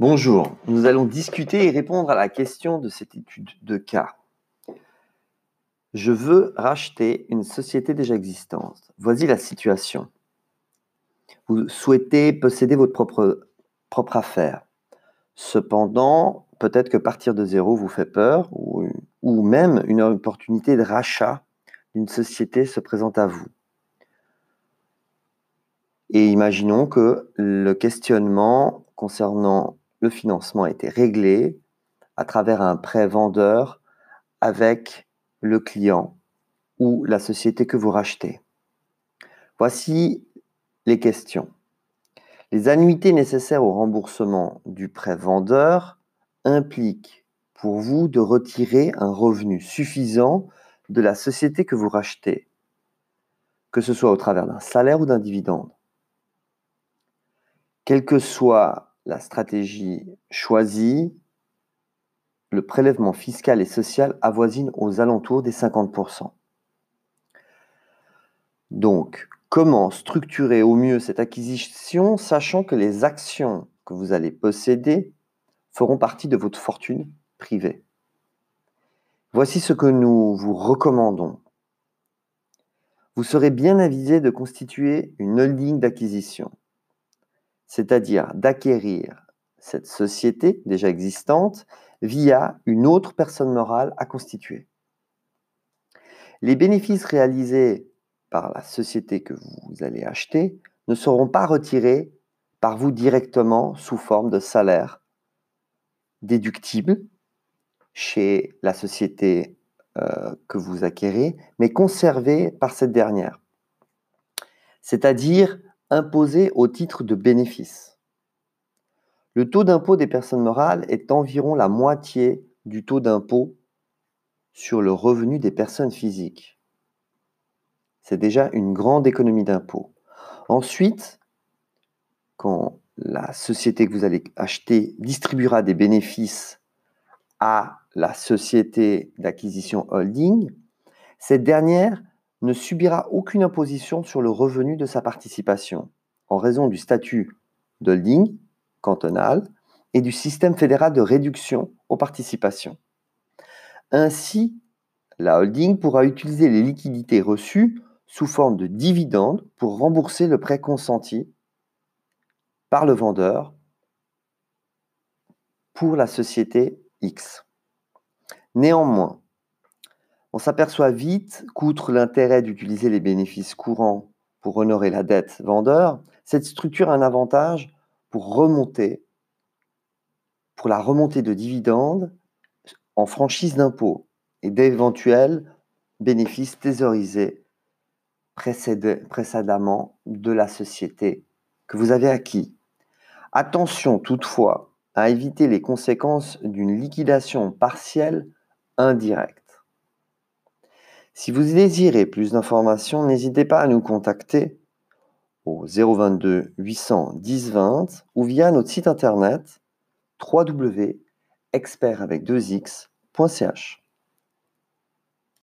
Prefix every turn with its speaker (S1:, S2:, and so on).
S1: Bonjour, nous allons discuter et répondre à la question de cette étude de cas. Je veux racheter une société déjà existante. Voici la situation. Vous souhaitez posséder votre propre, affaire. Cependant, peut-être que partir de zéro vous fait peur ou même une opportunité de rachat d'une société se présente à vous. Et imaginons que le questionnement concernant le financement a été réglé à travers un prêt vendeur avec le client ou la société que vous rachetez. Voici les questions. Les annuités nécessaires au remboursement du prêt vendeur impliquent pour vous de retirer un revenu suffisant de la société que vous rachetez, que ce soit au travers d'un salaire ou d'un dividende. Quelle que soit la stratégie choisie, le prélèvement fiscal et social avoisine aux alentours des 50%. Donc, comment structurer au mieux cette acquisition, sachant que les actions que vous allez posséder feront partie de votre fortune privée? Voici ce que nous vous recommandons. Vous serez bien avisé de constituer une holding d'acquisition c'est-à-dire d'acquérir cette société déjà existante via une autre personne morale à constituer. Les bénéfices réalisés par la société que vous allez acheter ne seront pas retirés par vous directement sous forme de salaire déductible chez la société euh, que vous acquérez, mais conservés par cette dernière. C'est-à-dire imposé au titre de bénéfice. Le taux d'impôt des personnes morales est environ la moitié du taux d'impôt sur le revenu des personnes physiques. C'est déjà une grande économie d'impôt. Ensuite, quand la société que vous allez acheter distribuera des bénéfices à la société d'acquisition holding, cette dernière ne subira aucune imposition sur le revenu de sa participation, en raison du statut d'holding cantonal et du système fédéral de réduction aux participations. Ainsi, la holding pourra utiliser les liquidités reçues sous forme de dividendes pour rembourser le prêt consenti par le vendeur pour la société X. Néanmoins, on s'aperçoit vite qu'outre l'intérêt d'utiliser les bénéfices courants pour honorer la dette vendeur, cette structure a un avantage pour remonter, pour la remontée de dividendes en franchise d'impôt et d'éventuels bénéfices thésaurisés précédemment de la société que vous avez acquis. Attention toutefois à éviter les conséquences d'une liquidation partielle indirecte. Si vous désirez plus d'informations, n'hésitez pas à nous contacter au 022 800 10 20 ou via notre site internet www.expert avec 2x.ch.